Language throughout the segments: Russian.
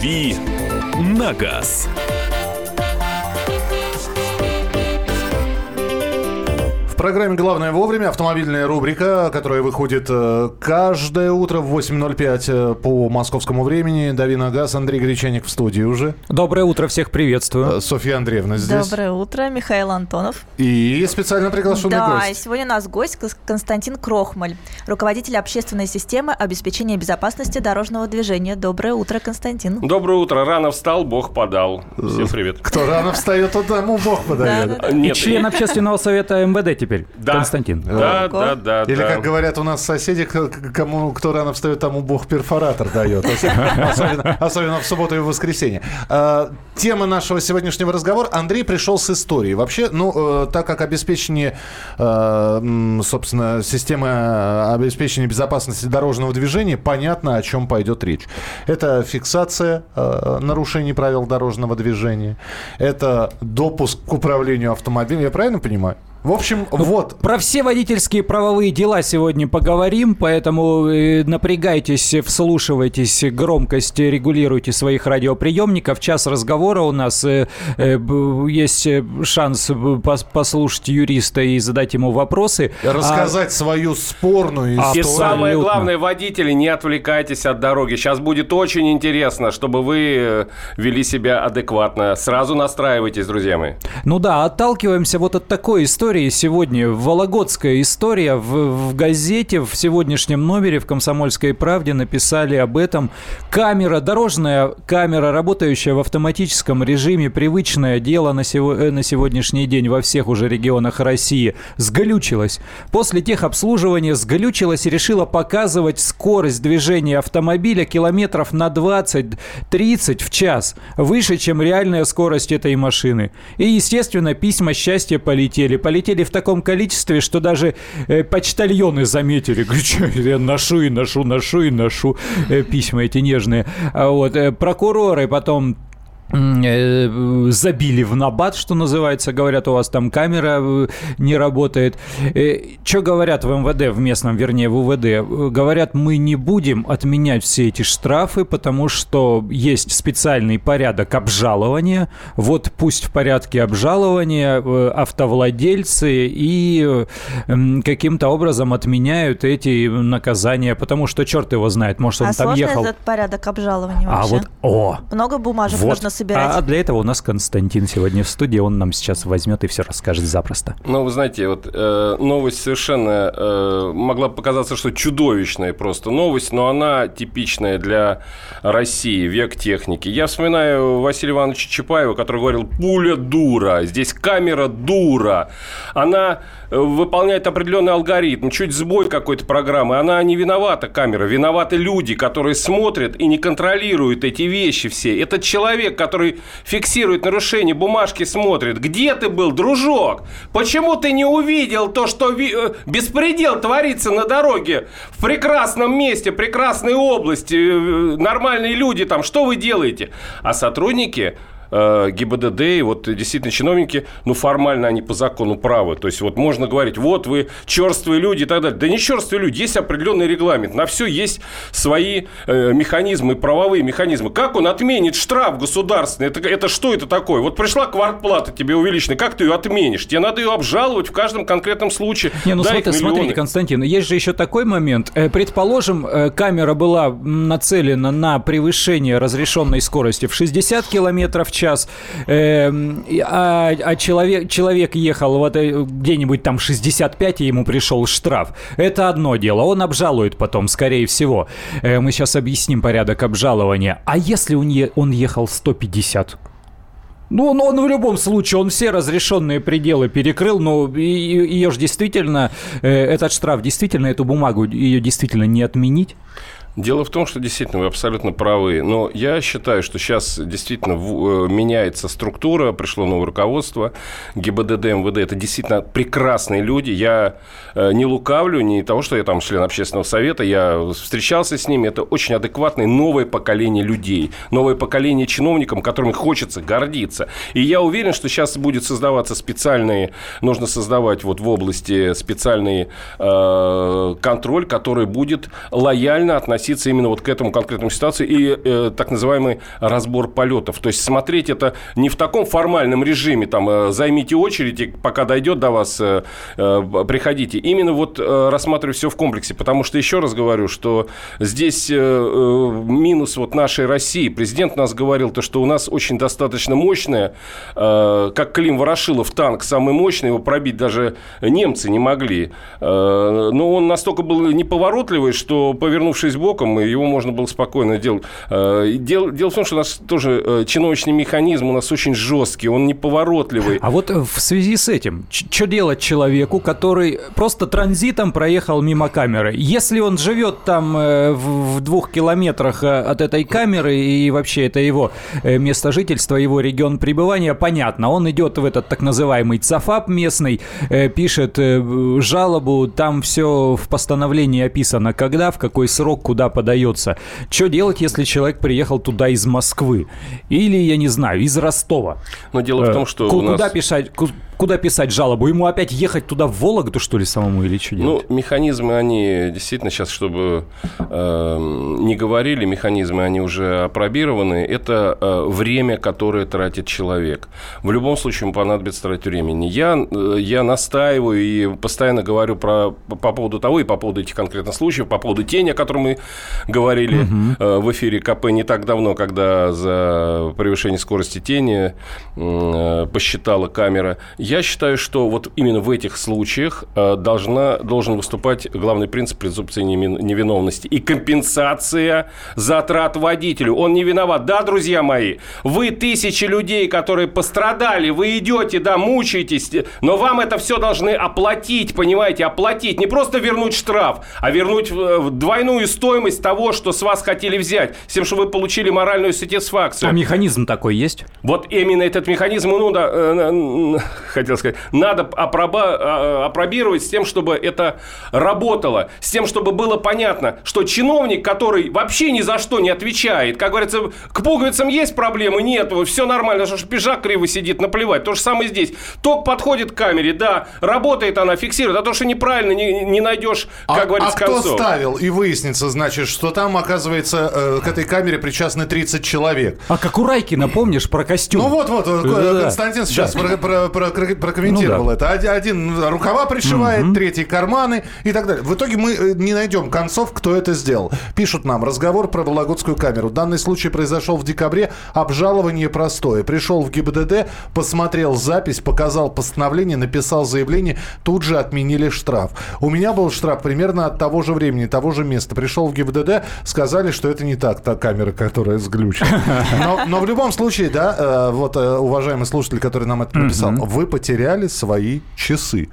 «Дави на газ». Программе «Главное вовремя» автомобильная рубрика, которая выходит э, каждое утро в 8.05 э, по московскому времени. Дави на газ, Андрей Гречаник в студии уже. Доброе утро, всех приветствую. Э, Софья Андреевна здесь. Доброе утро, Михаил Антонов. И специально приглашенный да, гость. Да, сегодня у нас гость Константин Крохмаль, руководитель общественной системы обеспечения безопасности дорожного движения. Доброе утро, Константин. Доброе утро. Рано встал, Бог подал. Всем привет. Кто рано встает, тот тому Бог подает. И член общественного совета МВД теперь теперь, да. Константин. Да, да, да. Или, как говорят у нас соседи, кому кто рано встает, тому Бог перфоратор дает. Особенно, особенно в субботу и в воскресенье. А, тема нашего сегодняшнего разговора. Андрей пришел с историей. Вообще, ну, э, так как обеспечение, э, собственно, системы э, обеспечения безопасности дорожного движения, понятно, о чем пойдет речь. Это фиксация нарушений правил дорожного движения. Это допуск к управлению автомобилем. Я правильно понимаю? В общем, ну, вот. Про все водительские правовые дела сегодня поговорим, поэтому э, напрягайтесь, вслушивайтесь, громкость регулируйте своих радиоприемников. Час разговора у нас э, э, есть шанс послушать юриста и задать ему вопросы. Рассказать а... свою спорную историю. И самое главное, водители, не отвлекайтесь от дороги. Сейчас будет очень интересно, чтобы вы вели себя адекватно. Сразу настраивайтесь, друзья мои. Ну да, отталкиваемся вот от такой истории истории сегодня. Вологодская история. В, в газете в сегодняшнем номере в «Комсомольской правде» написали об этом. Камера, дорожная камера, работающая в автоматическом режиме, привычное дело на, сего, э, на сегодняшний день во всех уже регионах России, сглючилась. После техобслуживания сглючилась и решила показывать скорость движения автомобиля километров на 20-30 в час, выше, чем реальная скорость этой машины. И, естественно, письма счастья полетели. Полетели прилетели в таком количестве, что даже э, почтальоны заметили. Я ношу и ношу, ношу и ношу э, письма эти нежные. А вот, э, прокуроры потом забили в набат, что называется, говорят, у вас там камера э, не работает. Э, что говорят в МВД, в местном, вернее, в УВД? Говорят, мы не будем отменять все эти штрафы, потому что есть специальный порядок обжалования. Вот пусть в порядке обжалования автовладельцы и каким-то образом отменяют эти наказания, потому что черт его знает, может, он а там ехал. этот порядок обжалования вообще? А вот, о! Много бумажек вот. нужно собирать. А для этого у нас Константин сегодня в студии, он нам сейчас возьмет и все расскажет запросто. Ну, вы знаете, вот э, новость совершенно э, могла показаться, что чудовищная просто новость, но она типичная для России, век техники. Я вспоминаю Василия Ивановича Чапаева, который говорил, пуля дура, здесь камера дура. Она выполняет определенный алгоритм, чуть сбой какой-то программы. Она не виновата, камера, виноваты люди, которые смотрят и не контролируют эти вещи все. Этот человек, который фиксирует нарушение, бумажки смотрит. Где ты был, дружок? Почему ты не увидел то, что ви... Э, беспредел творится на дороге в прекрасном месте, прекрасной области, э, нормальные люди там? Что вы делаете? А сотрудники э, ГИБДД и вот действительно чиновники, ну, формально они по закону правы. То есть вот можно говорить, вот вы черствые люди и так далее. Да не черствые люди, есть определенный регламент. На все есть свои э, механизмы, правовые механизмы. Как он отменит штраф государственный? Это, это что это такое? Вот пришла квартплата тебе увеличенная, как ты ее отменишь? Тебе надо ее обжаловать в каждом конкретном случае. Не, ну смотри, смотрите, Константин, есть же еще такой момент. Э, предположим, э, камера была нацелена на превышение разрешенной скорости в 60 километров в час, э, а, а человек, человек ехал вот э, где-нибудь там 65, и ему пришел штраф. Это одно дело. Он обжалует потом, скорее всего. Э, мы сейчас объясним порядок обжалования. А если он, е- он ехал 150? Ну, он, он в любом случае, он все разрешенные пределы перекрыл, но ее же действительно, э, этот штраф, действительно, эту бумагу, ее действительно не отменить. Дело в том, что действительно вы абсолютно правы. Но я считаю, что сейчас действительно э, меняется структура, пришло новое руководство. ГИБДД, МВД – это действительно прекрасные люди. Я э, не лукавлю, не того, что я там член общественного совета, я встречался с ними. Это очень адекватное новое поколение людей, новое поколение чиновникам, которым хочется гордиться. И я уверен, что сейчас будет создаваться специальные, нужно создавать вот в области специальный э, контроль, который будет лояльно относиться относиться именно вот к этому конкретному ситуации и э, так называемый разбор полетов. То есть смотреть это не в таком формальном режиме, там, э, займите очередь, и пока дойдет до вас, э, э, приходите. Именно вот э, рассматривать все в комплексе, потому что, еще раз говорю, что здесь э, э, минус вот нашей России. Президент нас говорил, то, что у нас очень достаточно мощная, э, как Клим Ворошилов, танк самый мощный, его пробить даже немцы не могли. Э, но он настолько был неповоротливый, что, повернувшись боком, его можно было спокойно делать. Э, дело, дело в том, что у нас тоже э, чиновочный механизм у нас очень жесткий, он неповоротливый. А вот в связи с этим, что делать человеку, который просто транзитом проехал мимо камеры? Если он живет там в двух километрах от этой камеры и вообще это его место жительства, его регион пребывания, понятно, он идет в этот так называемый ЦАФАП местный, пишет жалобу, там все в постановлении описано, когда, в какой срок, куда подается. Что делать, если человек приехал туда из Москвы? Или, я не знаю, из Ростова? Но дело в том, что Куда нас... писать, куда писать жалобу? Ему опять ехать туда, в Вологду, что ли, самому, или что делать? Ну, механизмы, они действительно сейчас, чтобы э, не говорили, механизмы, они уже опробированы. Это э, время, которое тратит человек. В любом случае, ему понадобится тратить времени. Я, э, я настаиваю и постоянно говорю про, по поводу того, и по поводу этих конкретных случаев, по поводу тени, о котором мы говорили угу. э, в эфире КП не так давно, когда за превышение скорости тени э, посчитала камера. Я считаю, что вот именно в этих случаях э, должна, должен выступать главный принцип презумпции невиновности и компенсация затрат водителю. Он не виноват. Да, друзья мои, вы тысячи людей, которые пострадали, вы идете, да, мучаетесь, но вам это все должны оплатить, понимаете, оплатить. Не просто вернуть штраф, а вернуть двойную стоимость того, что с вас хотели взять, с тем, чтобы вы получили моральную сатисфакцию. А механизм такой есть? Вот именно этот механизм, ну да, э, хотел сказать, надо опроба, а, опробировать с тем, чтобы это работало, с тем, чтобы было понятно, что чиновник, который вообще ни за что не отвечает, как говорится, к пуговицам есть проблемы? Нет, все нормально, что пижак криво сидит, наплевать. То же самое здесь. Ток подходит к камере, да, работает она, фиксирует, а то, что неправильно, не, не найдешь, как а, говорится, а концов. кто ставил? И выяснится, значит, что там, оказывается, э, к этой камере причастны 30 человек. А как у Райкина, помнишь, про костюм? Ну вот-вот, да, Константин сейчас да. про, про, про, про, комментировал ну, да. это. Один рукава пришивает, угу. третий карманы и так далее. В итоге мы э, не найдем концов, кто это сделал. Пишут нам, разговор про Вологодскую камеру. Данный случай произошел в декабре, обжалование простое. Пришел в ГИБДД, посмотрел запись, показал постановление, написал заявление, тут же отменили штраф. У меня был штраф примерно от того же времени, того же места. Пришел в ГИБДД, сказали, что это не так, та камера, которая сглючена. Но, но в любом случае, да, э, вот э, уважаемый слушатель, который нам это написал, вы потеряли свои часы.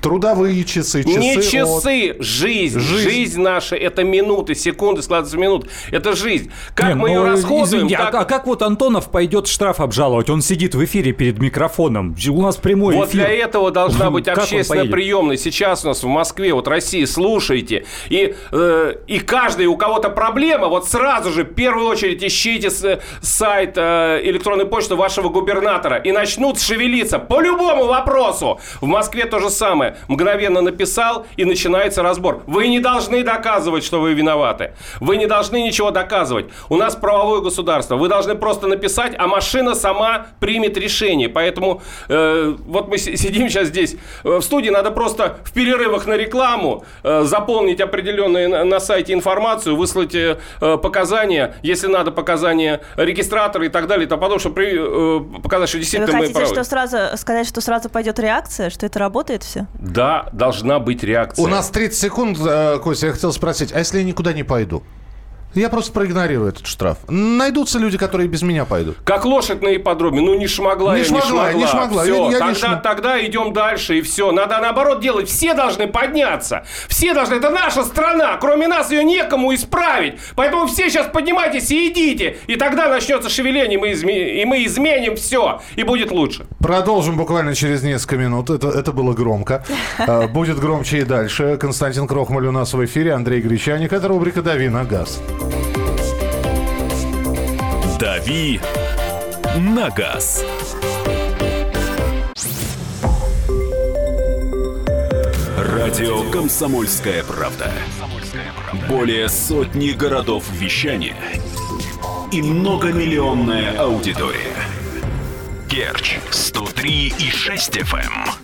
Трудовые часы, часы. Не часы, от... жизнь. жизнь. Жизнь наша это минуты, секунды складываются в минут. Это жизнь. Как Не, мы ну, ее расходуем? Извините, так... а, а как вот Антонов пойдет штраф обжаловать? Он сидит в эфире перед микрофоном. У нас прямой вот эфир. Вот для этого должна быть общественная приемная. Сейчас у нас в Москве, вот России, слушайте. И, э, и каждый, у кого-то проблема, вот сразу же, в первую очередь, ищите с, сайт э, электронной почты вашего губернатора и начнут шевелиться по любому вопросу. В Москве то же самое самое. Мгновенно написал, и начинается разбор. Вы не должны доказывать, что вы виноваты. Вы не должны ничего доказывать. У нас правовое государство. Вы должны просто написать, а машина сама примет решение. Поэтому э, вот мы сидим сейчас здесь э, в студии, надо просто в перерывах на рекламу э, заполнить определенную на, на сайте информацию, выслать э, показания, если надо показания регистратора и так далее, то потом, чтобы при, э, показать, что действительно Вы мы хотите, правы. что сразу сказать, что сразу пойдет реакция, что это работает все? Все? Да, должна быть реакция. У нас 30 секунд, э, Костя, я хотел спросить, а если я никуда не пойду? Я просто проигнорирую этот штраф. Найдутся люди, которые без меня пойдут. Как лошадь на ипподроме. Ну, не шмогла не я, шмогла, не шмогла. Все, я, я тогда, не шм... тогда идем дальше, и все. Надо наоборот делать. Все должны подняться. Все должны. Это наша страна. Кроме нас ее некому исправить. Поэтому все сейчас поднимайтесь и идите. И тогда начнется шевеление, мы изме... и мы изменим все. И будет лучше. Продолжим буквально через несколько минут. Это, это было громко. А, будет громче и дальше. Константин Крохмаль у нас в эфире. Андрей Гречаник. Это рубрика «Дави на газ». «Дави на газ». Радио «Комсомольская правда». Более сотни городов вещания и многомиллионная аудитория. Керчь 103 и 6 FM.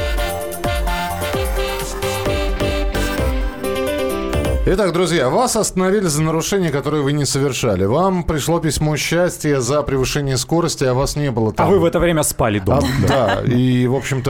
Итак, друзья, вас остановили за нарушение, которое вы не совершали. Вам пришло письмо счастья за превышение скорости, а вас не было А там. вы в это время спали А, дома. да, и, в общем-то,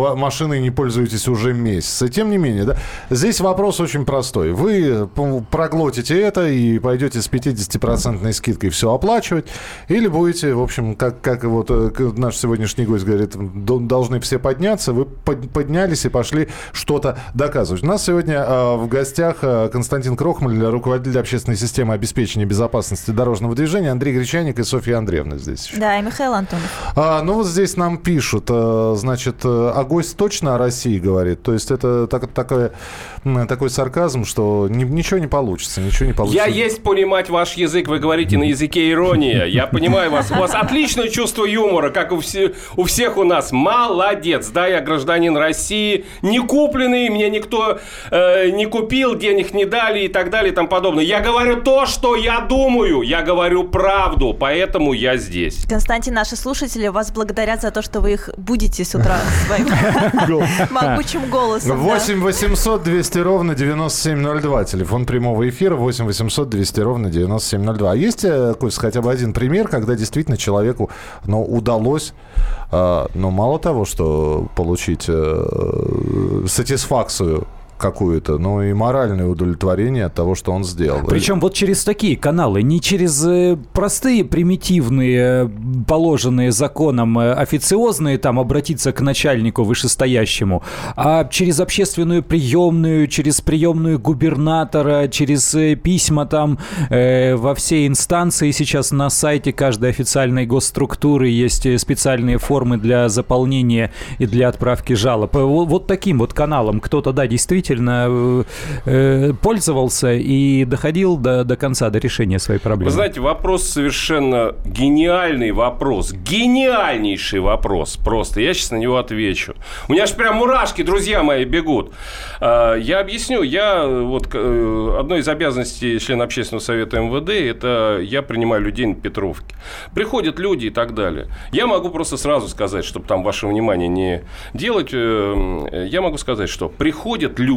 в- машиной не пользуетесь уже месяц. И тем не менее, да, здесь вопрос очень простой. Вы проглотите это и пойдете с 50% скидкой все оплачивать, или будете, в общем, как, как вот э, наш сегодняшний гость говорит, до- должны все подняться, вы под- поднялись и пошли что-то доказывать. У нас сегодня э, в гостях э, Константин Крохмаль, руководитель общественной системы обеспечения безопасности дорожного движения, Андрей Гречаник и Софья Андреевна здесь. еще. Да, и Михаил Антонов. А, ну вот здесь нам пишут, э, значит, э, гость точно о России говорит. То есть это так, такое, такой сарказм, что ни- ничего не получится, ничего не получится. Я есть понимать ваш язык, вы говорите на языке ирония. Я понимаю вас. У вас отличное чувство юмора, как у, все, у всех у нас. Молодец. Да, я гражданин России, не купленный, мне никто э, не купил, денег не дали и так далее и тому подобное. Я говорю то, что я думаю. Я говорю правду, поэтому я здесь. Константин, наши слушатели вас благодарят за то, что вы их будете с утра своим могучим голосом. да. 8 800 200 ровно 9702. Телефон прямого эфира 8 800 200 ровно 9702. А есть, э, Кость, хотя бы один пример, когда действительно человеку ну, удалось, э, ну, мало того, что получить э, сатисфакцию какую-то, но и моральное удовлетворение от того, что он сделал. Причем вот через такие каналы, не через э, простые, примитивные, э, положенные законом э, официозные, там, обратиться к начальнику вышестоящему, а через общественную приемную, через приемную губернатора, через письма там э, во все инстанции. Сейчас на сайте каждой официальной госструктуры есть специальные формы для заполнения и для отправки жалоб. Э, во- Вот таким вот каналом кто-то, да, действительно э, э, пользовался и доходил до, до конца, до решения своей проблемы. Вы знаете, вопрос совершенно гениальный вопрос. Гениальнейший вопрос. Просто. Я сейчас на него отвечу. У меня аж прям мурашки, друзья мои, бегут. А, Я объясню. Я вот э, одной из обязанностей члена общественного совета МВД это я принимаю людей на Петровке. Приходят люди и так далее. Я могу просто сразу сказать, чтобы там ваше внимание не делать. э, Я могу сказать, что приходят люди,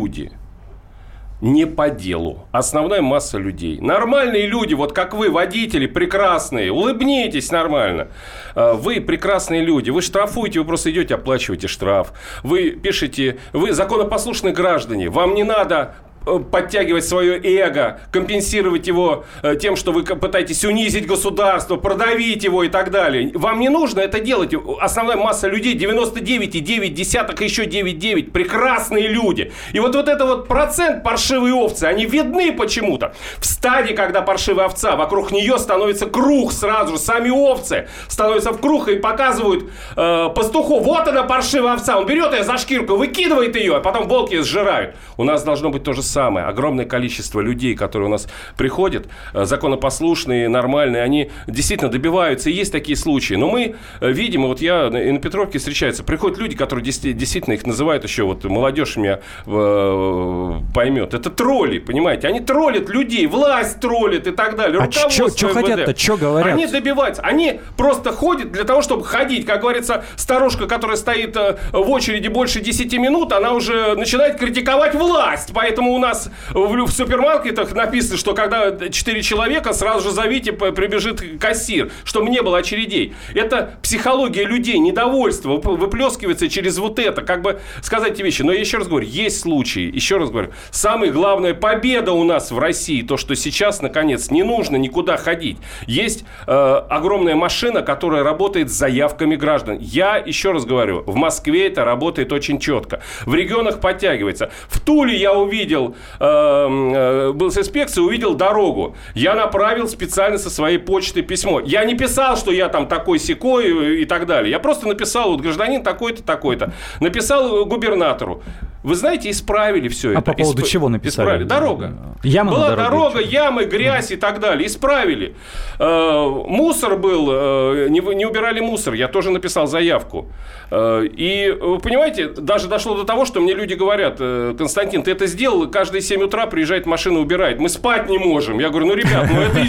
не по делу. Основная масса людей. Нормальные люди, вот как вы, водители, прекрасные. Улыбнитесь нормально. А, Вы прекрасные люди. Вы штрафуете, вы просто идете, оплачиваете штраф. Вы пишете, вы законопослушные граждане. Вам не надо подтягивать свое эго, компенсировать его э, тем, что вы пытаетесь унизить государство, продавить его и так далее. Вам не нужно это делать. Основная масса людей, 99,9 десяток, еще 9,9, прекрасные люди. И вот, вот это вот процент паршивые овцы, они видны почему-то. В стаде, когда паршивая овца, вокруг нее становится круг сразу же. Сами овцы становятся в круг и показывают э, пастуху. Вот она паршивая овца. Он берет ее за шкирку, выкидывает ее, а потом волки сжирают. У нас должно быть то же самое. Огромное количество людей, которые у нас приходят, э, законопослушные, нормальные, они действительно добиваются. И есть такие случаи. Но мы э, видим, и вот я на- и на Петровке встречается, приходят люди, которые действи- действительно их называют еще, вот молодежь меня э, поймет. Это тролли, понимаете? Они троллят людей, власть троллит и так далее. А МВД. хотят-то? Чё говорят? Они добиваются. Они просто ходят для того, чтобы ходить. Как говорится, старушка, которая стоит э, в очереди больше 10 минут, она уже начинает критиковать власть. Поэтому у нас в, в супермаркетах написано, что когда 4 человека, сразу же зовите, прибежит кассир, чтобы не было очередей. Это психология людей, недовольство вып- выплескивается через вот это. Как бы сказать эти вещи. Но я еще раз говорю, есть случаи, еще раз говорю, самая главная победа у нас в России, то, что сейчас, наконец, не нужно никуда ходить. Есть э, огромная машина, которая работает с заявками граждан. Я еще раз говорю, в Москве это работает очень четко. В регионах подтягивается. В Туле я увидел э, э, был с инспекцией, увидел дорогу. Я направил специально со своей почты письмо. Я не писал, что я там такой секой и так далее. Я просто написал, вот гражданин такой-то, такой-то. Написал губернатору. Вы знаете, исправили все а это. по поводу Исп... чего написали? Исправили. Дорога. Яма Была дорога, ямы, грязь и так далее. Исправили. Э, мусор был, э, не, не убирали мусор. Я тоже написал заявку. Э, и, вы понимаете, даже дошло до того, что мне люди говорят, э, Константин, ты это сделал, каждые 7 утра приезжает машина, убирает. Мы спать не можем. Я говорю, ну, ребят, ну это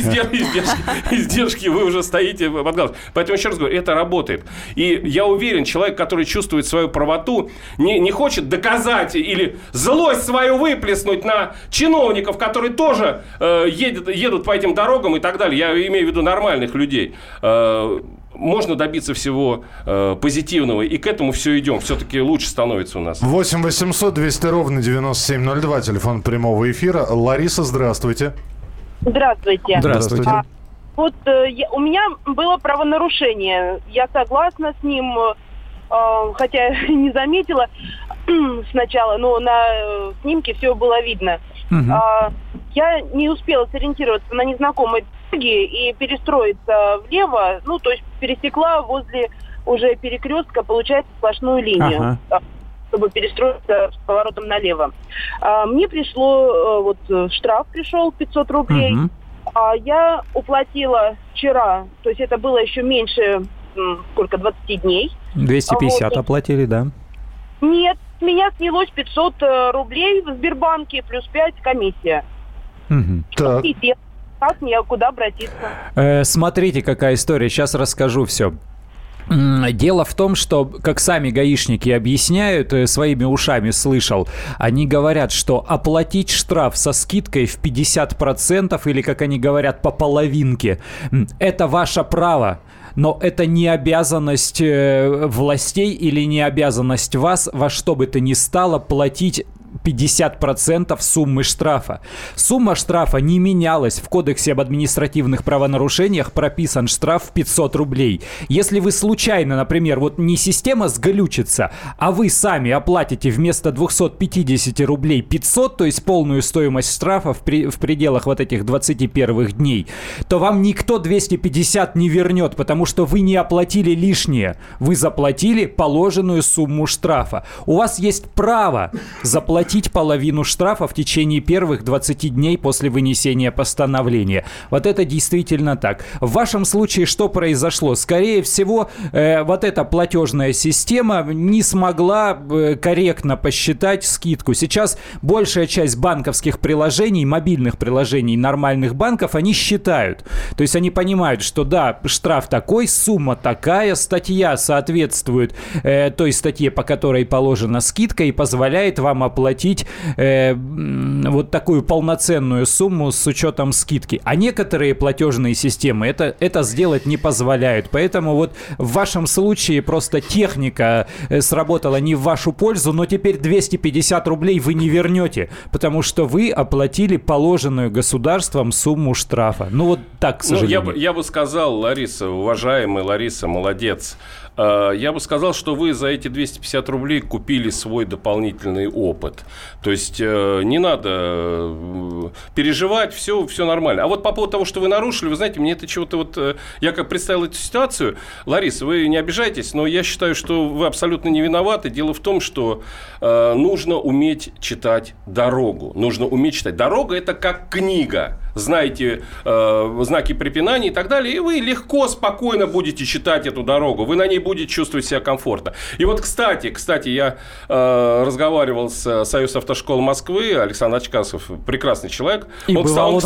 издержки, вы уже стоите под галстуком. Поэтому еще раз говорю, это работает. И я уверен, человек, который чувствует свою правоту, не хочет доказать или злость свою выплеснуть на чиновников, которые тоже э, едет, едут по этим дорогам и так далее. Я имею в виду нормальных людей. Э, можно добиться всего э, позитивного, и к этому все идем. Все-таки лучше становится у нас. 8 800 200 ровно 9702, телефон прямого эфира. Лариса, здравствуйте. Здравствуйте. Здравствуйте. А, вот э, я- у меня было правонарушение. Я согласна с ним, хотя и не заметила сначала, но на э, снимке все было видно. А, я не успела сориентироваться на незнакомой дороге и перестроиться влево, ну, то есть пересекла возле уже перекрестка, получается, сплошную линию. Ага. а, чтобы перестроиться с поворотом налево. А, мне пришло, э, вот э, штраф пришел 500 рублей. Мгм. А я уплатила вчера, то есть это было еще меньше, сколько, 20 дней. 250 Вот. оплатили, да. Нет, с меня снялось 500 э, рублей в Сбербанке, плюс 5 комиссия. Так. Те- как мне, куда обратиться? Э, смотрите, какая история. Сейчас расскажу все. Дело в том, что, как сами гаишники объясняют, э, своими ушами слышал, они говорят, что оплатить штраф со скидкой в 50% или, как они говорят, по половинке, это ваше право. Но это не обязанность э, властей или не обязанность вас во что бы то ни стало платить 50% суммы штрафа. Сумма штрафа не менялась. В Кодексе об административных правонарушениях прописан штраф в 500 рублей. Если вы случайно, например, вот не система сглючится, а вы сами оплатите вместо 250 рублей 500, то есть полную стоимость штрафа в, при- в пределах вот этих 21 дней, то вам никто 250 не вернет, потому что вы не оплатили лишнее. Вы заплатили положенную сумму штрафа. У вас есть право заплатить половину штрафа в течение первых 20 дней после вынесения постановления. Вот это действительно так. В вашем случае что произошло? Скорее всего, э, вот эта платежная система не смогла э, корректно посчитать скидку. Сейчас большая часть банковских приложений, мобильных приложений нормальных банков, они считают. То есть они понимают, что да, штраф такой, сумма такая, статья соответствует э, той статье, по которой положена скидка и позволяет вам оплатить э, м, вот такую полноценную сумму с учетом скидки. А некоторые платежные системы это, это сделать не позволяют. Поэтому вот в вашем случае просто техника э, сработала не в вашу пользу, но теперь 250 рублей вы не вернете, потому что вы оплатили положенную государством сумму штрафа. Ну вот так, к Ну, я, сожалению. бы, я бы сказал, Лариса, уважаемая Лариса, молодец. Э, Я бы сказал, что вы за эти 250 рублей купили свой дополнительный опыт. То есть э, не надо э, переживать, все, все нормально. А вот по поводу того, что вы нарушили, вы знаете, мне это чего-то вот... Я как представил эту ситуацию, Лариса, вы не обижайтесь, но я считаю, что вы абсолютно не виноваты. Дело в том, что нужно уметь читать дорогу. Нужно уметь читать. Дорога – это как книга. Знаете э, знаки препинания и так далее, и вы легко, спокойно будете читать эту дорогу. Вы на ней будете чувствовать себя комфортно. И вот, кстати, кстати, я э, разговаривал с Союз автошкол Москвы, Александр Очкасов, прекрасный человек. И бывал у нас-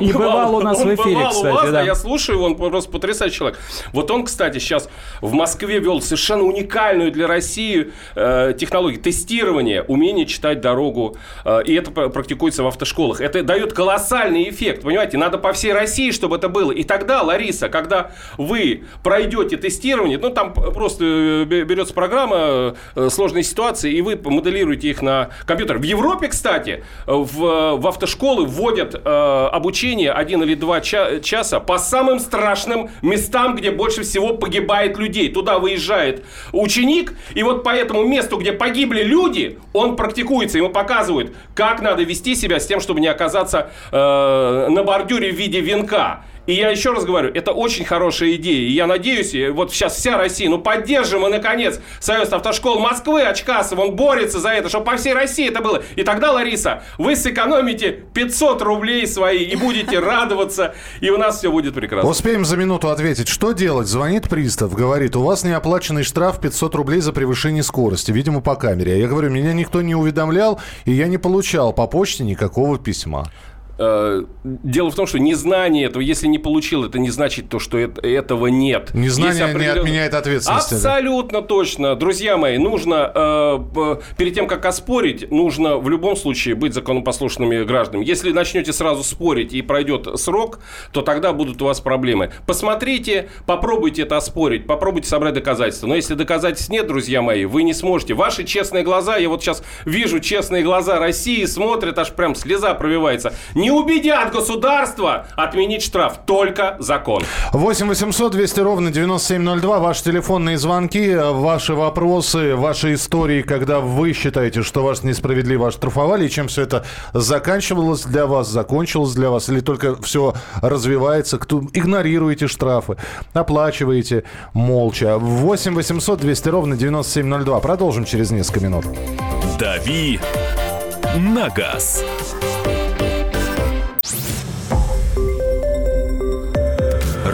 и бывал у нас в он эфире, бывал у кстати, вас, да. Я слушаю, его, он просто потрясающий человек. Вот он, кстати, сейчас в Москве вел совершенно уникальную для России э, технологию тестирования, умение читать дорогу. Э, и это пр- практикуется в автошколах. Это дает колоссальный эффект, понимаете? Надо по всей России, чтобы это было. И тогда, Лариса, когда вы пройдете тестирование, ну, там просто э, бе- берется программа э, сложные ситуации, и вы моделируете их на компьютер. В Европе, кстати, в, в автошколы вводят э, обучение один или два ча- часа по самым страшным местам, где больше всего погибает людей. Туда выезжает ученик, и вот по этому месту, где погибли люди, он практикуется, ему показывают, как надо вести себя с тем, чтобы не оказаться э, на бордюре в виде венка. И я еще раз говорю, это очень хорошая идея. И я надеюсь, вот сейчас вся Россия, ну поддержим мы, наконец, Союз автошкол Москвы, Очкасов, он борется за это, чтобы по всей России это было. И тогда, Лариса, вы сэкономите 500 рублей свои и будете радоваться, и у нас все будет прекрасно. Успеем за минуту ответить. Что делать? Звонит пристав, говорит, у вас неоплаченный штраф 500 рублей за превышение скорости, видимо, по камере. А я говорю, меня никто не уведомлял, и я не получал по почте никакого письма. Э, Дело в том, что незнание этого, если не получил, это не значит то, что это- этого нет. Незнание Есть не отменяет ответственности, да? Абсолютно точно. Друзья мои, нужно, э, перед тем, как оспорить, нужно в любом случае быть законопослушными гражданами. Если начнете сразу спорить и пройдет срок, то тогда будут у вас проблемы. Посмотрите, попробуйте это оспорить, попробуйте собрать доказательства. Но если доказательств нет, друзья мои, вы не сможете. Ваши честные глаза, я вот сейчас вижу честные глаза России, смотрят, аж прям слеза пробивается. Не убедят государство отменить штраф, только закон. 8 800 200 ровно 9702. Ваши телефонные звонки, ваши вопросы, ваши истории, когда вы считаете, что вас несправедливо оштрафовали, и чем все это заканчивалось для вас, закончилось для вас, или только все развивается, кто игнорируете штрафы, оплачиваете молча. 8 800 200 ровно 9702. Продолжим через несколько минут. «Дави на газ».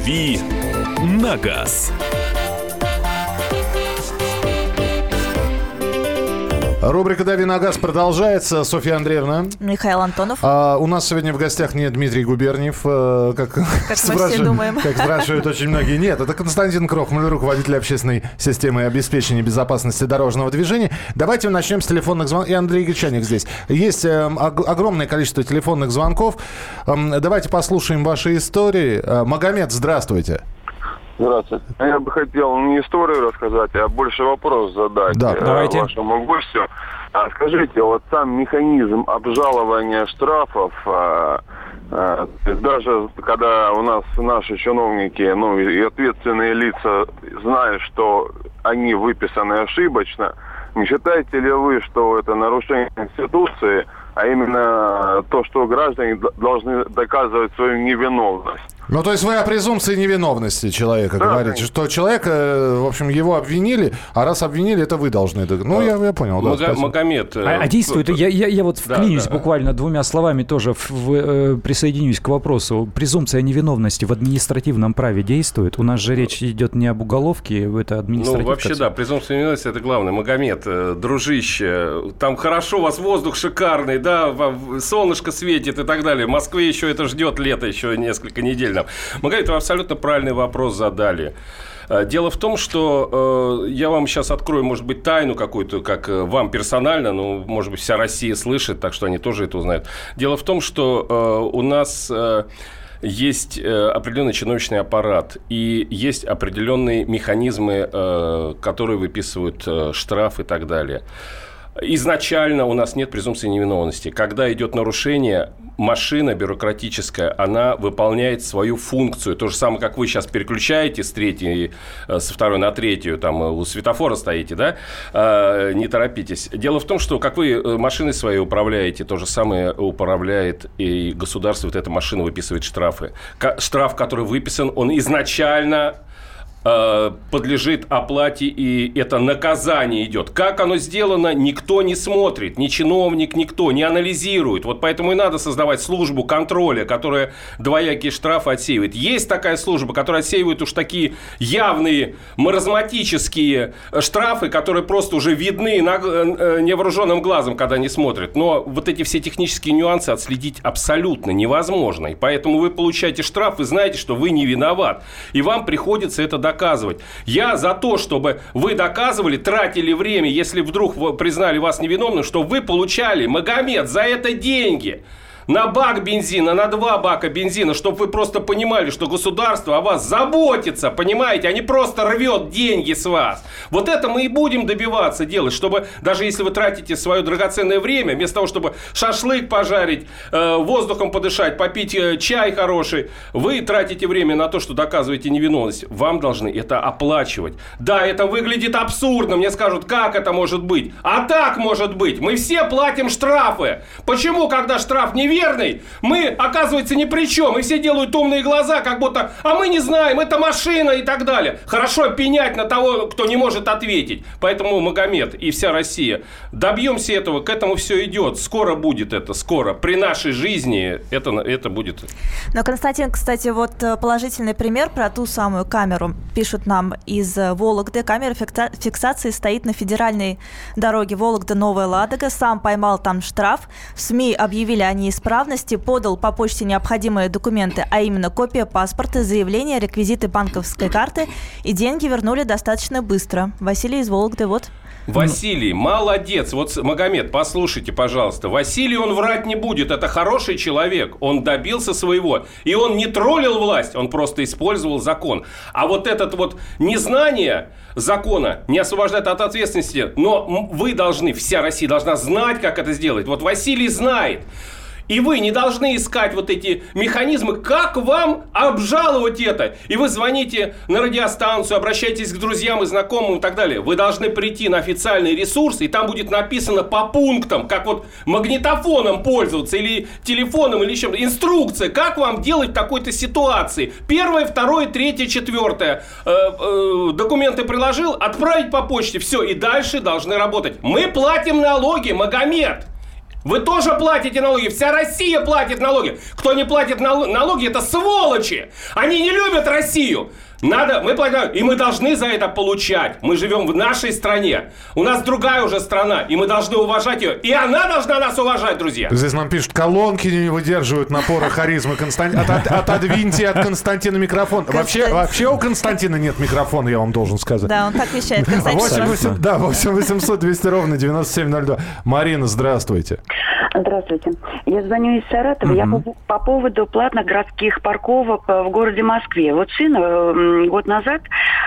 «Дави на газ». Рубрика «Дави на газ» продолжается. Софья Андреевна. Михаил Антонов. А, у нас сегодня в гостях не Дмитрий Губерниев, э, как, мы все думаем. как спрашивают очень многие. Нет, это Константин Крохмаль, руководитель общественной системы обеспечения безопасности дорожного движения. Давайте начнем с телефонных звонков. И Андрей Гречаник здесь. Есть э, ог- огромное количество телефонных звонков. Эм, давайте послушаем ваши истории. Э, Магомед, здравствуйте. Здравствуйте. Я бы хотел не историю рассказать, а больше вопрос задать Да, э, давайте. вашему гостю. А скажите, вот сам механизм обжалования штрафов, а, а, даже когда у нас наши чиновники, ну и ответственные лица знают, что они выписаны ошибочно, не считаете ли вы, что это нарушение Конституции, а именно то, что граждане должны доказывать свою невиновность? Ну, то есть вы о презумпции невиновности человека Да, говорите, конечно. что человек, э, в общем, его обвинили, а раз обвинили, это вы должны. Ну, я, я понял, да. Мага- спасибо. Магомед. э, А, а действует, я, я, я вот Да, вклинюсь да. буквально двумя словами тоже, в- в, э, присоединюсь к вопросу. Презумпция невиновности в административном праве действует? У нас же речь идет не об уголовке, это Ну, административка. вообще, да, презумпция невиновности – это главное. Магомед, дружище, там хорошо, у вас воздух шикарный, да, солнышко светит и так далее. В Москве еще это ждет лето, еще несколько недель нам. Магомед, вы абсолютно правильный вопрос задали. Э, Дело в том, что э, я вам сейчас открою, может быть, тайну какую-то, как э, вам персонально, ну, может быть, вся Россия слышит, так что они тоже это узнают. Дело в том, что э, у нас э, есть э, определенный чиновничный аппарат и есть определенные механизмы, э, которые выписывают э, штраф и так далее. Изначально у нас нет презумпции невиновности. Когда идет нарушение, машина бюрократическая, она выполняет свою функцию. То же самое, как вы сейчас переключаете с третьей, э, со второй на третью, там э, у светофора стоите, да? Э, Не торопитесь. Дело в том, что как вы машиной своей управляете, то же самое управляет и государство. Вот эта машина выписывает штрафы. Штраф, который выписан, он изначально подлежит оплате и это наказание идет. Как оно сделано, никто не смотрит, ни чиновник, никто не анализирует. Вот поэтому и надо создавать службу контроля, которая двоякие штрафы отсеивает. Есть такая служба, которая отсеивает уж такие явные маразматические штрафы, которые просто уже видны на, э, невооруженным глазом, когда они смотрят. Но вот эти все технические нюансы отследить абсолютно невозможно. И поэтому вы получаете штраф, вы знаете, что вы не виноват. И вам приходится это доказывать. Я за то, чтобы вы доказывали, тратили время, если вдруг признали вас невиновным, что вы получали, Магомед, за это деньги на бак бензина, на два бака бензина, чтобы вы просто понимали, что государство о вас заботится, понимаете, а не просто рвет деньги с вас. Вот это мы и будем добиваться делать, чтобы даже если вы тратите свое драгоценное время, вместо того, чтобы шашлык пожарить, э, воздухом подышать, попить э, чай хороший, вы тратите время на то, что доказываете невиновность. Вам должны это оплачивать. Да, это выглядит абсурдно. Мне скажут, как это может быть? А так может быть. Мы все платим штрафы. Почему, когда штраф не неверный, мы, оказывается, ни при чем. И все делают умные глаза, как будто, а мы не знаем, это машина и так далее. Хорошо пенять на того, кто не может ответить. Поэтому Магомед и вся Россия, добьемся этого, к этому все идет. Скоро будет это, скоро. При нашей жизни это, это будет. Но, Константин, кстати, вот э, положительный пример про ту самую камеру. Пишут нам из Вологды. Камера фиксации стоит на федеральной дороге Вологда-Новая Ладога. Сам поймал там штраф. В СМИ объявили о неисправности неисправности, подал по почте необходимые документы, а именно копия паспорта, заявление, реквизиты банковской карты, и деньги вернули достаточно быстро. Василий из Вологды, вот. Василий, молодец. Вот, Магомед, послушайте, пожалуйста. Василий, он врать не будет. Это хороший человек. Он добился своего. И он не троллил власть, он просто использовал закон. А вот этот вот незнание закона не освобождает от ответственности. Но вы должны, вся Россия должна знать, как это сделать. Вот Василий знает. И вы не должны искать вот эти механизмы, как вам обжаловать это. И вы звоните на радиостанцию, обращаетесь к друзьям и знакомым и так далее. Вы должны прийти на официальный ресурс, и там будет написано по пунктам, как вот магнитофоном пользоваться, или телефоном, или чем-то. Инструкция, как вам делать в такой-то ситуации. Первое, второе, третье, четвертое. Э, э, документы приложил, отправить по почте. Все, и дальше должны работать. Мы платим налоги, Магомед. Вы тоже платите налоги, вся Россия платит налоги. Кто не платит налоги, это сволочи. Они не любят Россию. Надо, мы платим, и мы должны за это получать. Мы живем в нашей стране. У нас другая уже страна, и мы должны уважать ее. И она должна нас уважать, друзья. Здесь нам пишут, колонки не выдерживают напора харизмы Константина. От, от, отодвиньте от Константина микрофон. Вообще, вообще у Константина нет микрофона, я вам должен сказать. Да, он так вещает. Константин. 8, 8, да, 8 800 200 ровно 9702. Марина, здравствуйте. Здравствуйте. Я звоню из Саратова. Угу. Я по, по поводу платных городских парковок в городе Москве. Вот сын э, год назад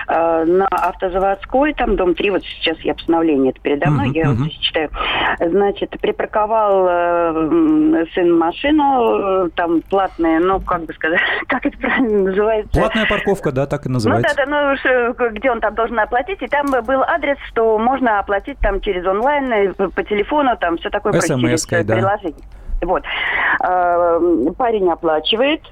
э, на автозаводской, там дом 3, вот сейчас я постановление это передо мной, угу, я угу. вот читаю, значит, припарковал э, сын машину, э, там платная, ну, как бы сказать, как это правильно называется? Платная парковка, да, так и называется. Ну, да, да, ну, где он там должен оплатить, и там был адрес, что можно оплатить там через онлайн, э, по телефону, там все такое. смс да приложение. Вот. Э, парень оплачивает,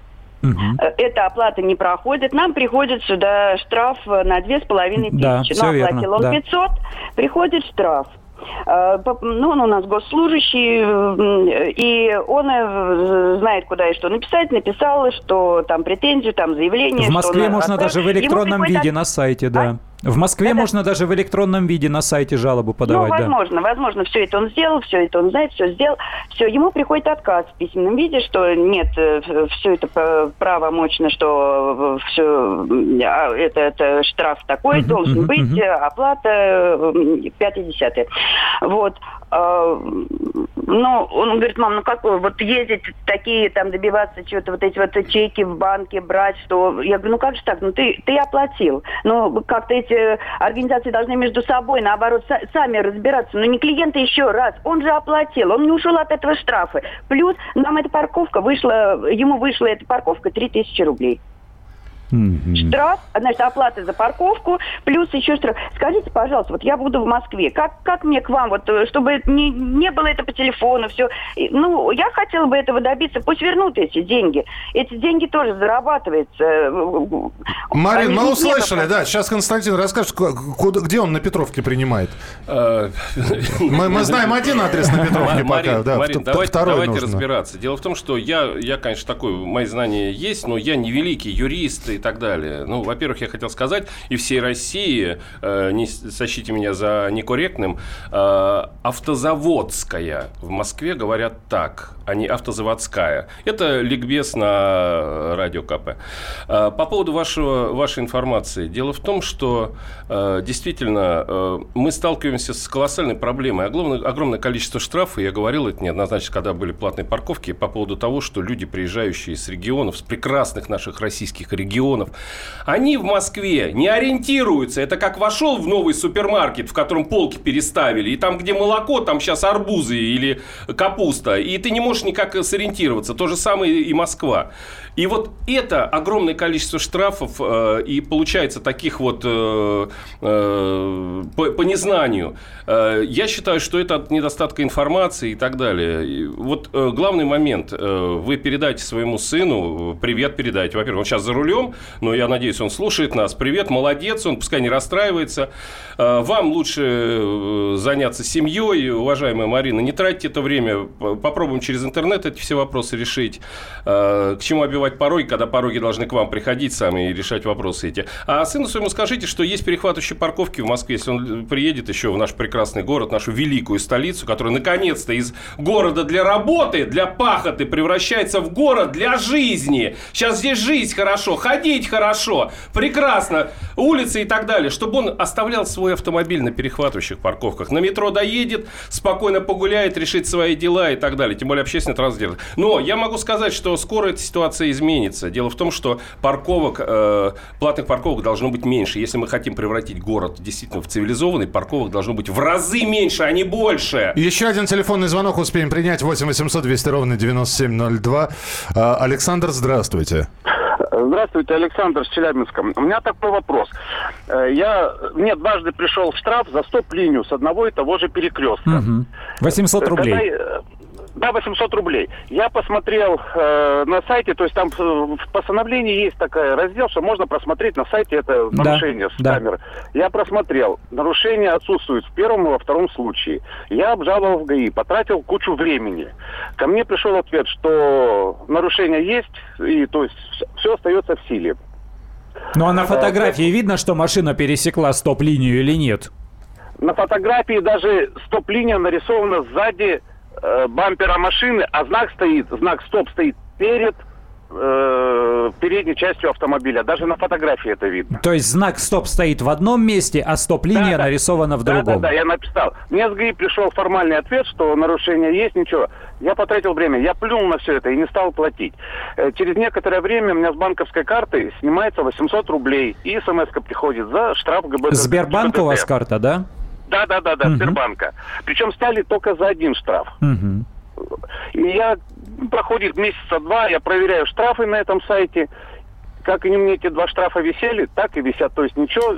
Угу. Эта оплата не проходит. Нам приходит сюда штраф на с половиной тысячи. Да, все оплатил верно, он да. 500, приходит штраф. Э, ну, он у нас госслужащий, и он знает, куда и что написать. Написал, что там претензию, там заявление. В Москве можно отправ... даже в электронном виде на сайте, да. А? В Москве это... можно даже в электронном виде на сайте жалобу подавать, ну, возможно, да? возможно, все это он сделал, все это он знает, все сделал. Все, ему приходит отказ в письменном виде, что нет, э, все это правомочно, что э, все, а, это, это штраф такой, uh-huh, должен uh-huh, быть, uh-huh. оплата, пятое-десятое. Вот. А, ну, он говорит, мам, ну как вот ездить такие, там, добиваться чего-то, вот эти вот чеки в банке брать, что... Я говорю, ну как же так, ну ты, ты оплатил. Ну, как-то эти организации должны между собой, наоборот, сами разбираться. Но не клиенты еще раз, он же оплатил, он не ушел от этого штрафа. Плюс нам эта парковка вышла, ему вышла эта парковка 3000 рублей. Штраф, значит, оплата за парковку, плюс еще штраф. Скажите, пожалуйста, вот я буду в Москве, как, как мне к вам, вот, э, чтобы не, не было это по телефону, все. И, Ну, я хотела бы этого добиться, пусть вернут эти деньги. Эти деньги тоже зарабатываются. Марин, Они мы услышали, да. Сейчас Константин расскажет, ку- куда- где он на Петровке принимает. Э, Мы, мы знаем один адрес на Петровке Марин, пока. Да, Марин, давайте, второй давайте нужно. разбираться. Дело в том, что я, я, конечно, такой, мои знания есть, но я не великий юрист и так далее. Ну, во-первых, я хотел сказать, и всей России, э, не сочтите меня за некорректным, э, автозаводская в Москве говорят так, а не автозаводская. Это ликбез на радио КП. Э, По поводу вашего, вашей информации. Дело в том, что э, действительно э, мы сталкиваемся с колоссальной проблемой. Огромное, огромное количество штрафов, я говорил это неоднозначно, когда были платные парковки, по поводу того, что люди, приезжающие с регионов, с прекрасных наших российских регионов, они в Москве не ориентируются. Это как вошел в новый супермаркет, в котором полки переставили, и там, где молоко, там сейчас арбузы или капуста, и ты не можешь никак сориентироваться. То же самое и Москва. И вот это огромное количество штрафов, э, и получается таких вот э, э, по, по незнанию. Э, я считаю, что это от недостатка информации и так далее. И вот э, главный момент. Э, вы передайте своему сыну, э, привет передайте. Во-первых, он сейчас за рулем, но я надеюсь, он слушает нас. Привет, молодец, он пускай не расстраивается. Э, вам лучше э, заняться семьей, уважаемая Марина. Не тратьте это время. Попробуем через интернет эти все вопросы решить. Э, К чему обивать пороги, когда пороги должны к вам приходить сами и решать вопросы эти. А сыну своему скажите, что есть перехватывающие парковки в Москве. Если он приедет еще в наш прекрасный город, нашу великую столицу, которая наконец-то из города для работы, для пахоты превращается в город для жизни. Сейчас здесь жить хорошо, ходить хорошо, прекрасно, улицы и так далее. Чтобы он оставлял свой автомобиль на перехватывающих парковках. На метро доедет, спокойно погуляет, решит свои дела и так далее. Тем более общественный транспорт. Но я могу сказать, что скоро эта ситуация изменится. Дело в том, что парковок, э, платных парковок должно быть меньше. Если мы хотим превратить город действительно в цивилизованный, парковок должно быть в разы меньше, а не больше. Еще один телефонный звонок успеем принять. 8 800 200 ровно 9702. А, Александр, здравствуйте. Здравствуйте, Александр с Челябинска. У меня такой вопрос. Э, Я, мне дважды пришел штраф за стоп-линию с одного и того же перекрестка. Мгм. 800 рублей. Когда, э, Да, 800 рублей. Я посмотрел э, на сайте, то есть там э, в постановлении есть такой раздел, что можно просмотреть на сайте это Да, нарушение с да. камеры. Я просмотрел. Нарушение отсутствует в первом и во втором случае. Я обжаловал в ГАИ, потратил кучу времени. Ко мне пришел ответ, что нарушение есть, и то есть все остается в силе. Ну а на фотографии видно, что машина пересекла стоп-линию или нет? На фотографии даже стоп-линия нарисована сзади э, бампера машины, а знак стоит, знак стоп стоит перед э, передней частью автомобиля. Даже на фотографии это видно. То есть знак стоп стоит в одном месте, а стоп-линия Да, да. нарисована в Да, другом. да, да, я написал. Мне с ГАИ пришел формальный ответ, что нарушение есть, ничего. Я потратил время, я плюнул на все это и не стал платить. Э, Через некоторое время у меня с банковской карты снимается 800 рублей, и смс приходит за штраф ГБД. Сбербанк у вас карта, да? Да, да, да, да, Мгм. Сбербанка. Причем сняли только за один штраф. Мгм. И я проходит месяца два, я проверяю штрафы на этом сайте. Как они мне эти два штрафа висели, так и висят. То есть ничего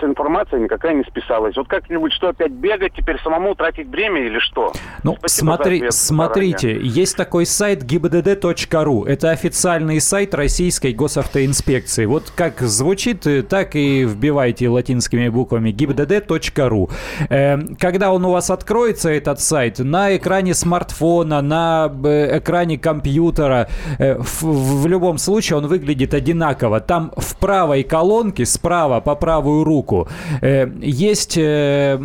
с информацией никакая не списалась. Вот как-нибудь что опять бегать, теперь самому тратить время или что? Ну, Спасибо смотри, смотрите, заранее. есть такой сайт gibdd.ru. Это официальный сайт Российской госавтоинспекции. Вот как звучит, э, так и вбивайте латинскими буквами gibdd.ru. Э, Когда он у вас откроется, этот сайт, на экране смартфона, на э, экране компьютера, э, в, в любом случае он выглядит одинаково. Там в правой колонке, справа по правую руку, э, есть э,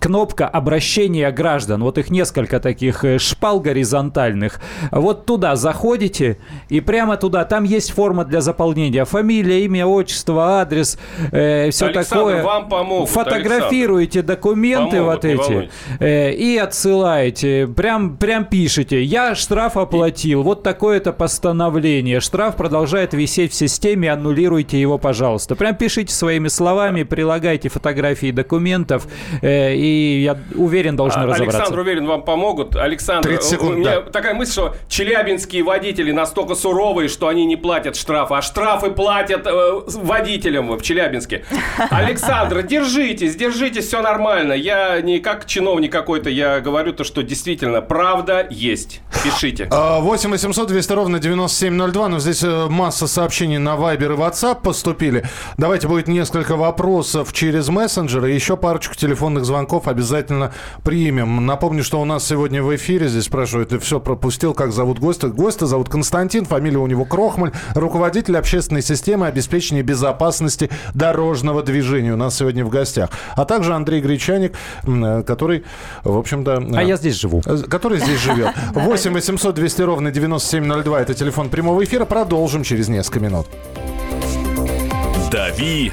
кнопка обращения граждан. Вот их несколько таких э, шпал горизонтальных. Вот туда заходите и прямо туда. Там есть форма для заполнения. Фамилия, имя, отчество, адрес, все Александр, такое. вам помогут, Фотографируете документы Помогут, вот эти э, и отсылаете. Прям, прям пишите. Я штраф оплатил. Вот такое-то постановление. Штраф продолжает висеть в системе. Аннулируйте его, пожалуйста. Прям пишите своими словами, приложите прилагайте фотографии документов, э, и я уверен, должны А, разобраться. Александр уверен, вам помогут. Александр, 30 секунд, у меня да. такая мысль, что челябинские водители настолько суровые, что они не платят штрафы, а штрафы платят э, водителям в Челябинске. Александр, держитесь, держитесь, все нормально. Я не как чиновник какой-то, я говорю то, что действительно правда есть. Пишите. А, 8 800 200 ровно 9702. Но здесь э, масса сообщений на Viber и WhatsApp поступили. Давайте будет несколько вопросов через мессенджеры. Еще парочку телефонных звонков обязательно примем. Напомню, что у нас сегодня в эфире здесь спрашивают, ты все пропустил, как зовут гостя. Гостя зовут Константин, фамилия у него Крохмаль, руководитель общественной системы обеспечения безопасности дорожного движения у нас сегодня в гостях. А также Андрей Гречаник, который, в общем-то... А э, я здесь живу. Э, который здесь живет. 8 800 200 ровно 9702. Это телефон прямого эфира. Продолжим через несколько минут. «Дави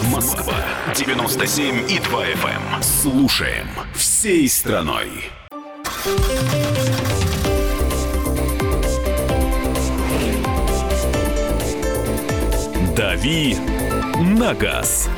Москва 97 и 2 FM. Слушаем всей страной. «Дави на газ».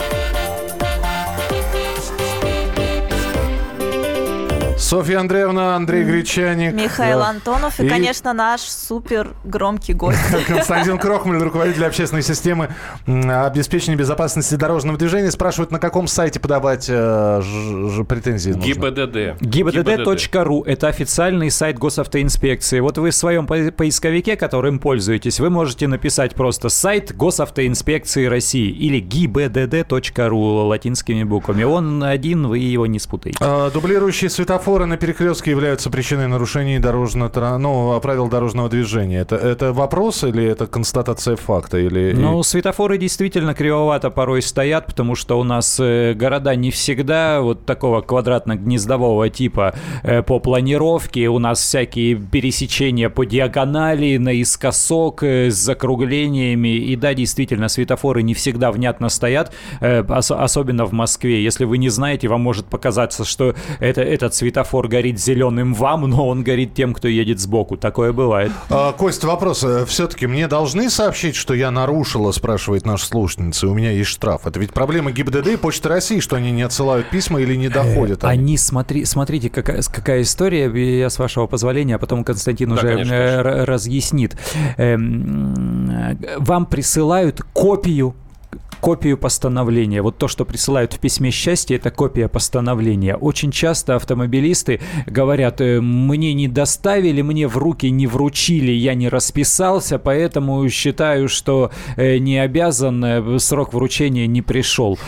Софья Андреевна, Андрей Гречаник. Михаил э, Антонов и, и- конечно, наш супер громкий гость. Константин Крохмаль, руководитель общественной системы обеспечения безопасности дорожного движения. Спрашивают, на каком сайте подавать э, ж- ж- претензии? ГИБДД. ГИБДД.ру – это официальный сайт госавтоинспекции. Вот вы в своем по- поисковике, которым пользуетесь, вы можете написать просто сайт госавтоинспекции России или гибдд.ру латинскими буквами. Он один, вы его не спутаете. Э, Дублирующие светофоры на перекрестке являются причиной нарушений дорожного, ну, правил дорожного движения. Это, это вопрос или это констатация факта? Или... Ну, светофоры действительно кривовато порой стоят, потому что у нас э, города не всегда вот такого квадратно-гнездового типа э, по планировке. У нас всякие пересечения по диагонали, наискосок, э, с закруглениями. И да, действительно, светофоры не всегда внятно стоят, ос- особенно в Москве. Если вы не знаете, вам может показаться, что это, этот светофор горит зеленым вам, но он горит тем, кто едет сбоку. Такое бывает. А, Кость, вопрос. Все-таки мне должны сообщить, что я нарушила, спрашивает наша слушательница, и у меня есть штраф. Это ведь проблема ГИБДД и Почты России, что они не отсылают письма или не доходят. они. Они, смотри, смотрите, какая, какая история, я с вашего позволения, а потом Константин Да, уже конечно, э, конечно. разъяснит. Эм, э, Вам присылают копию копию постановления. Вот то, что присылают в письме счастья, это копия постановления. Очень часто автомобилисты говорят, «Э, мне не доставили, мне в руки не вручили, я не расписался, поэтому считаю, что э, не обязан, э, срок вручения не пришел.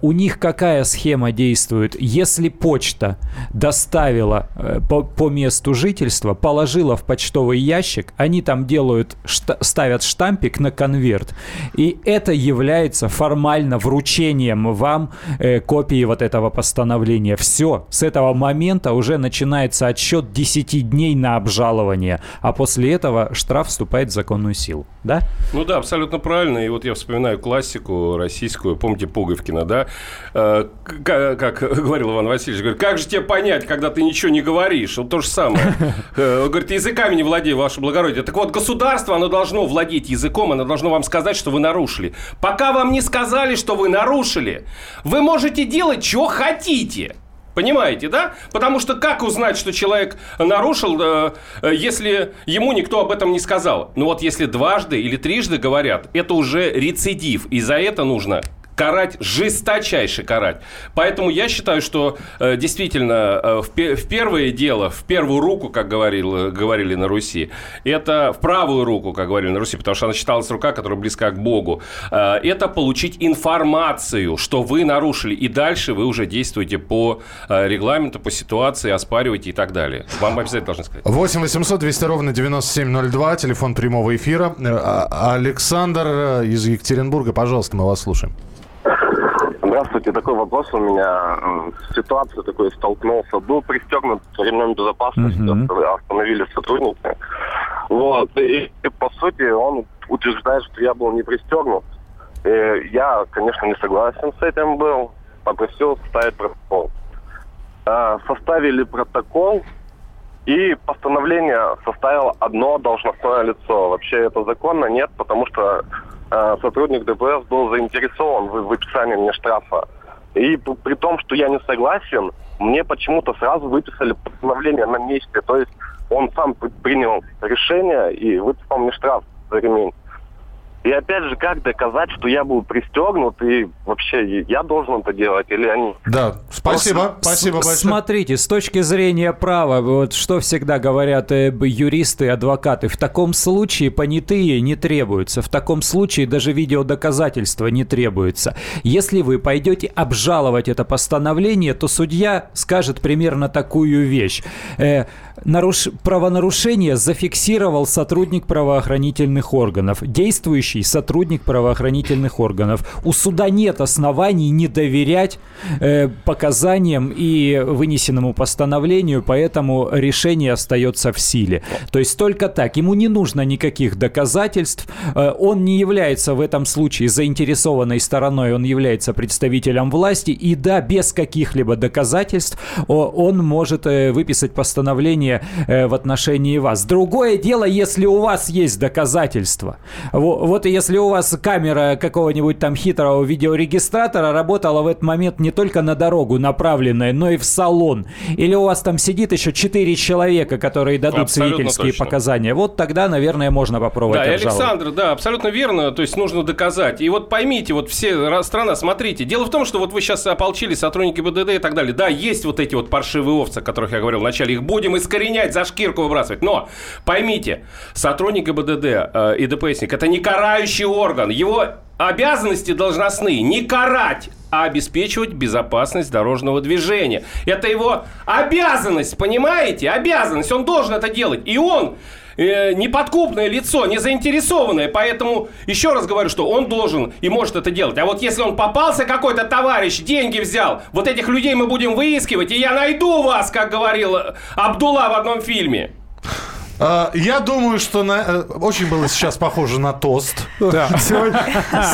У них какая схема действует? Если почта доставила по, по месту жительства, положила в почтовый ящик, они там делают, ставят штампик на конверт, и это является формально вручением вам э, копии вот этого постановления. Все, с этого момента уже начинается отсчет 10 дней на обжалование, а после этого штраф вступает в законную силу. Да? Ну да, абсолютно правильно. И вот я вспоминаю классику российскую, помните Пуговкина, да? Э, к- Как говорил Иван Васильевич, говорит, как же тебе понять, когда ты ничего не говоришь? Вот то же самое. Э, Он говорит, языками не владею, ваше благородие. Так вот, государство, оно должно владеть языком, оно должно вам сказать, что вы нарушили. Пока вам не сказали, что вы нарушили, вы можете делать, что хотите. Понимаете, да? Потому что как узнать, что человек нарушил, э, э, если ему никто об этом не сказал? Ну вот если дважды или трижды говорят, это уже рецидив, и за это нужно карать, жесточайше карать. Поэтому я считаю, что э, действительно э, в, в первое дело, в первую руку, как говорил, э, говорили на Руси, это в правую руку, как говорили на Руси, потому что она считалась рука, которая близка к Богу, э, это получить информацию, что вы нарушили, и дальше вы уже действуете по э, регламенту, по ситуации, оспариваете и так далее. Вам обязательно должны сказать. 8 800 200 ровно 9702, телефон прямого эфира. Э, а- Александр э, из Екатеринбурга, пожалуйста, мы вас слушаем. Здравствуйте, такой вопрос у меня. Э, С ситуацией такой столкнулся. Был пристегнут ремнем безопасности, Мгм. остановили сотрудника. Вот. И, и, по сути он утверждает, что я был не пристегнут. И я, конечно, не согласен с этим был. Попросил составить протокол. А, Составили протокол, и постановление составило одно должностное лицо. Вообще это законно? Нет, потому что э, сотрудник ДПС был заинтересован в выписании мне штрафа. И при том, что я не согласен, мне почему-то сразу выписали постановление на месте. То есть он сам при- принял решение и выписал мне штраф за ремень. И опять же, как доказать, что я был пристегнут и вообще я должен это делать или они? Да, спасибо, С- спасибо большое. Смотрите, с точки зрения права, вот что всегда говорят э, юристы адвокаты, в таком случае понятые не требуются, в таком случае даже видеодоказательства не требуется. Если вы пойдете обжаловать это постановление, то судья скажет примерно такую вещь. Э, наруш... Правонарушение зафиксировал сотрудник правоохранительных органов, действующий сотрудник правоохранительных органов. У суда нет оснований не доверять э, показаниям и вынесенному постановлению, поэтому решение остается в силе. То есть только так. Ему не нужно никаких доказательств. Э, он не является в этом случае заинтересованной стороной, он является представителем власти. И да, без каких-либо доказательств он может э, выписать постановление э, в отношении вас. Другое дело, если у вас есть доказательства. Во- Вот и если у вас камера какого-нибудь там хитрого видеорегистратора работала в этот момент не только на дорогу направленная, но и в салон. Или у вас там сидит еще четыре человека, которые дадут Абсолютно свидетельские точно. показания. Вот тогда, наверное, можно попробовать Да, обжаловать. Александр, да, абсолютно верно. То есть нужно доказать. И вот поймите, вот все ра- страна, смотрите. Дело в том, что вот вы сейчас ополчили сотрудники БДД и так далее. Да, есть вот эти вот паршивые овцы, о которых я говорил вначале. Их будем искоренять, за шкирку выбрасывать. Но поймите, сотрудник ГИБДД э, и ДПСник – это не карающий орган. Его обязанности должностные не карать, а обеспечивать безопасность дорожного движения. Это его обязанность, понимаете? Обязанность. Он должен это делать. И он э, неподкупное лицо, не заинтересованное. Поэтому еще раз говорю, что он должен и может это делать. А вот если он попался какой-то товарищ, деньги взял, вот этих людей мы будем выискивать, и я найду вас, как говорил Абдулла в одном фильме. А, Я думаю, что на- э, очень было сейчас похоже на тост. Сегодня,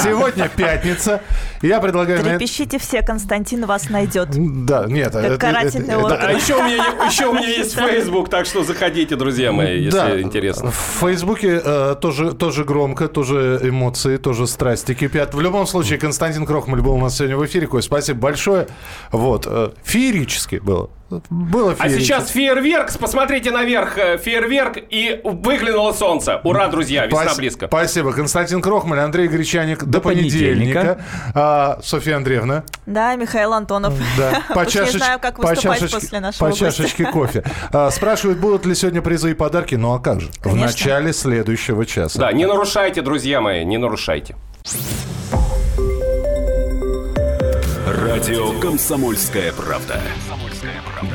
сегодня пятница. Я предлагаю... Трепещите все, Константин вас найдет. Да, нет. это- карательный это- орган. А еще у меня, еще у меня есть Facebook, так что заходите, друзья мои, если Да. интересно. В Фейсбуке э, тоже, тоже громко, тоже эмоции, тоже страсти кипят. В любом случае, Константин Крохмаль был у нас сегодня в эфире. Коль, спасибо большое. Вот. э, Феерически было. Было А сейчас фейерверк, посмотрите наверх, э, фейерверк, и выглянуло солнце. Ура, друзья, весна Спас- близко. Спасибо. Константин Крохмаль, Андрей Гречаник. До, понедельника. понедельника. А, Софья Андреевна. Да, Михаил Антонов. Да, по, Уж не чашеч- знаю, как по выступать чашечке- после нашего по гостя. чашечке кофе. А, спрашивают, будут ли сегодня призы и подарки. Ну а как же? В Конечно. начале следующего часа. Да, не нарушайте, друзья мои, не нарушайте. Радио «Комсомольская правда».